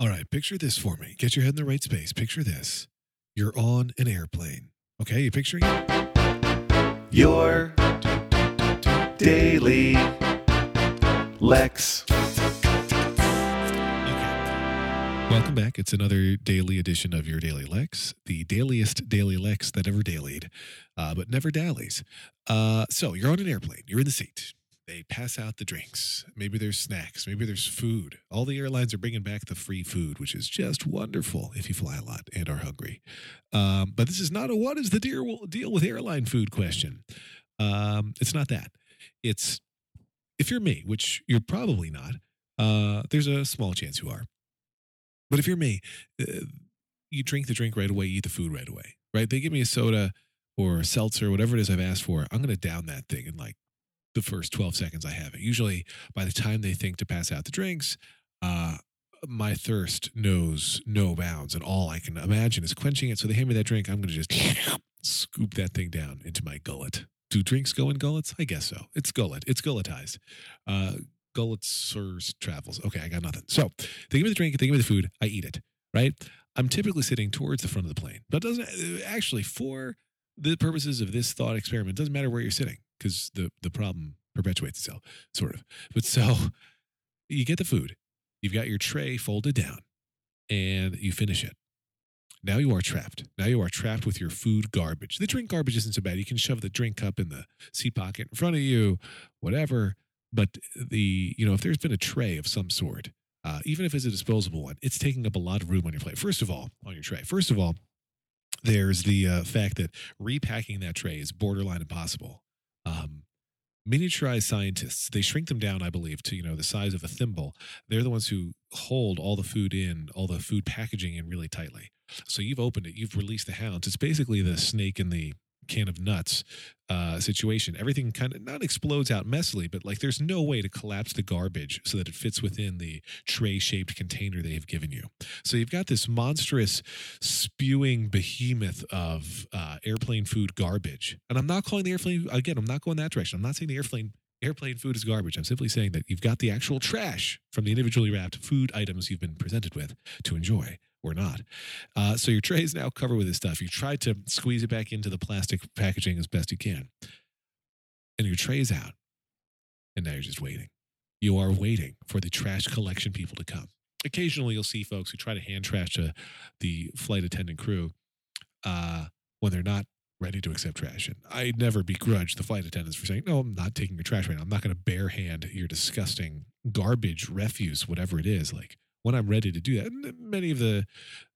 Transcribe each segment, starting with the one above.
All right, picture this for me. Get your head in the right space. Picture this. You're on an airplane. Okay, you picturing? Your daily Lex. Welcome back. It's another daily edition of your Daily Lex, the dailiest Daily Lex that ever dallied, uh, but never dallies. Uh, so you're on an airplane. You're in the seat. They pass out the drinks. Maybe there's snacks. Maybe there's food. All the airlines are bringing back the free food, which is just wonderful if you fly a lot and are hungry. Um, but this is not a what is the deal, with airline food question. Um, it's not that. It's if you're me, which you're probably not. Uh, there's a small chance you are. But if you're me, uh, you drink the drink right away, eat the food right away, right? They give me a soda or a seltzer, whatever it is I've asked for. I'm going to down that thing in like the first 12 seconds I have it. Usually, by the time they think to pass out the drinks, uh, my thirst knows no bounds, and all I can imagine is quenching it. So they hand me that drink. I'm going to just scoop that thing down into my gullet. Do drinks go in gullets? I guess so. It's gullet. It's gulletized. Uh, Gullitser's travels. Okay, I got nothing. So they give me the drink, they give me the food, I eat it, right? I'm typically sitting towards the front of the plane. But doesn't uh, actually, for the purposes of this thought experiment, doesn't matter where you're sitting because the, the problem perpetuates itself, sort of. But so you get the food, you've got your tray folded down, and you finish it. Now you are trapped. Now you are trapped with your food garbage. The drink garbage isn't so bad. You can shove the drink cup in the seat pocket in front of you, whatever. But the, you know, if there's been a tray of some sort, uh, even if it's a disposable one, it's taking up a lot of room on your plate. First of all, on your tray. First of all, there's the uh, fact that repacking that tray is borderline impossible. Um, miniaturized scientists, they shrink them down, I believe, to you know the size of a thimble. They're the ones who hold all the food in, all the food packaging in really tightly. So you've opened it, you've released the hounds. It's basically the snake in the can of nuts uh, situation. Everything kind of not explodes out messily, but like there's no way to collapse the garbage so that it fits within the tray shaped container they have given you. So you've got this monstrous spewing behemoth of uh, airplane food garbage. And I'm not calling the airplane, again, I'm not going that direction. I'm not saying the airplane airplane food is garbage. I'm simply saying that you've got the actual trash from the individually wrapped food items you've been presented with to enjoy or not. Uh, so your tray is now covered with this stuff. You tried to squeeze it back into the plastic packaging as best you can. And your tray is out. And now you're just waiting. You are waiting for the trash collection people to come. Occasionally, you'll see folks who try to hand trash to the flight attendant crew uh, when they're not ready to accept trash. And I never begrudge the flight attendants for saying, no, I'm not taking your trash right now. I'm not going to bare hand your disgusting garbage, refuse, whatever it is. Like, when I'm ready to do that. And many of the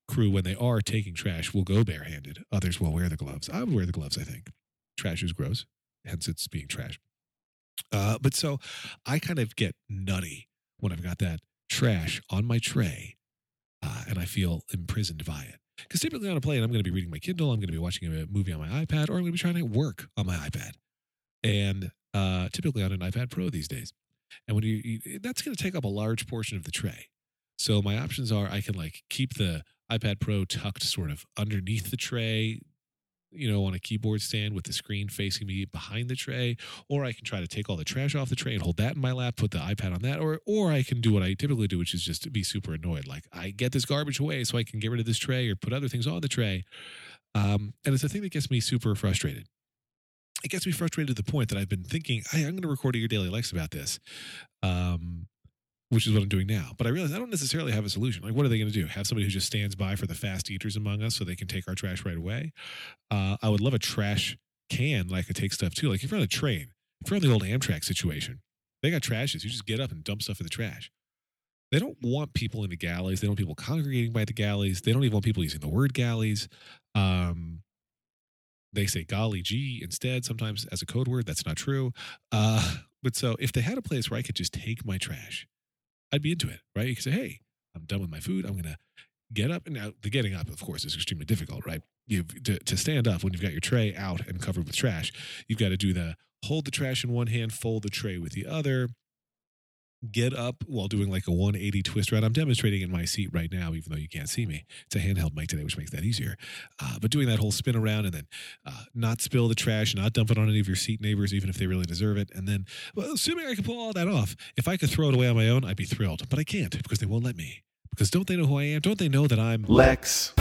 crew, when they are taking trash, will go barehanded. Others will wear the gloves. I would wear the gloves, I think. Trash is gross, hence it's being trash. Uh, but so I kind of get nutty when I've got that trash on my tray uh, and I feel imprisoned by it. Because typically on a plane, I'm going to be reading my Kindle, I'm going to be watching a movie on my iPad, or I'm going to be trying to work on my iPad. And uh, typically on an iPad Pro these days. And when you, you that's going to take up a large portion of the tray. So my options are I can like keep the iPad Pro tucked sort of underneath the tray, you know, on a keyboard stand with the screen facing me behind the tray, or I can try to take all the trash off the tray and hold that in my lap, put the iPad on that, or or I can do what I typically do, which is just be super annoyed. Like I get this garbage away so I can get rid of this tray or put other things on the tray. Um, and it's a thing that gets me super frustrated. It gets me frustrated to the point that I've been thinking, hey, I'm going to record a your daily Lex about this. Um, which is what I'm doing now. But I realize I don't necessarily have a solution. Like, what are they going to do? Have somebody who just stands by for the fast eaters among us so they can take our trash right away? Uh, I would love a trash can like I take stuff too. Like if you're on a train, if you're on the old Amtrak situation, they got trashes. You just get up and dump stuff in the trash. They don't want people in the galleys. They don't want people congregating by the galleys. They don't even want people using the word galleys. Um, they say golly gee instead sometimes as a code word. That's not true. Uh, but so if they had a place where I could just take my trash I'd be into it, right? You could say, hey, I'm done with my food. I'm going to get up. And now the getting up, of course, is extremely difficult, right? You've to, to stand up when you've got your tray out and covered with trash. You've got to do the hold the trash in one hand, fold the tray with the other, get up while doing like a 180 twist around. I'm demonstrating in my seat right now, even though you can't see me. It's a handheld mic today, which makes that easier. Uh, but doing that whole spin around and then uh, not spill the trash, not dump it on any of your seat neighbors, even if they really deserve it. And then, well, assuming I can pull all that off, if I could throw it away on my own, I'd be thrilled. But I can't because they won't let me. Because don't they know who I am? Don't they know that I'm Lex.